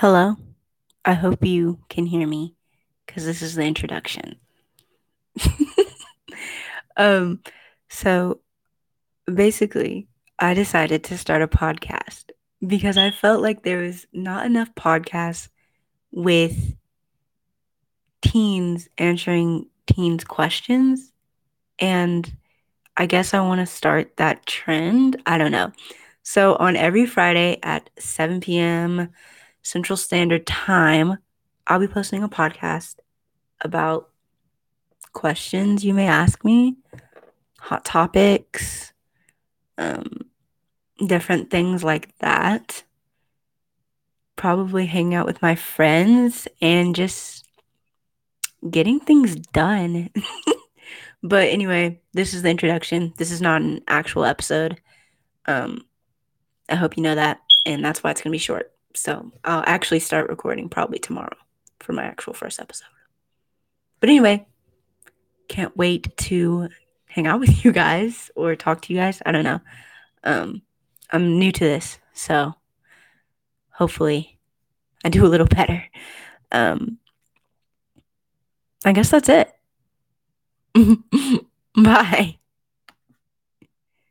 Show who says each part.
Speaker 1: Hello. I hope you can hear me because this is the introduction. um, so basically, I decided to start a podcast because I felt like there was not enough podcasts with teens answering teens' questions. And I guess I want to start that trend. I don't know. So, on every Friday at 7 p.m. Central Standard Time, I'll be posting a podcast about questions you may ask me, hot topics, um, different things like that. Probably hang out with my friends and just getting things done. but anyway, this is the introduction. This is not an actual episode. Um, I hope you know that, and that's why it's gonna be short. So I'll actually start recording probably tomorrow for my actual first episode. But anyway, can't wait to hang out with you guys or talk to you guys. I don't know. Um, I'm new to this, so hopefully I do a little better. Um, I guess that's it. Bye.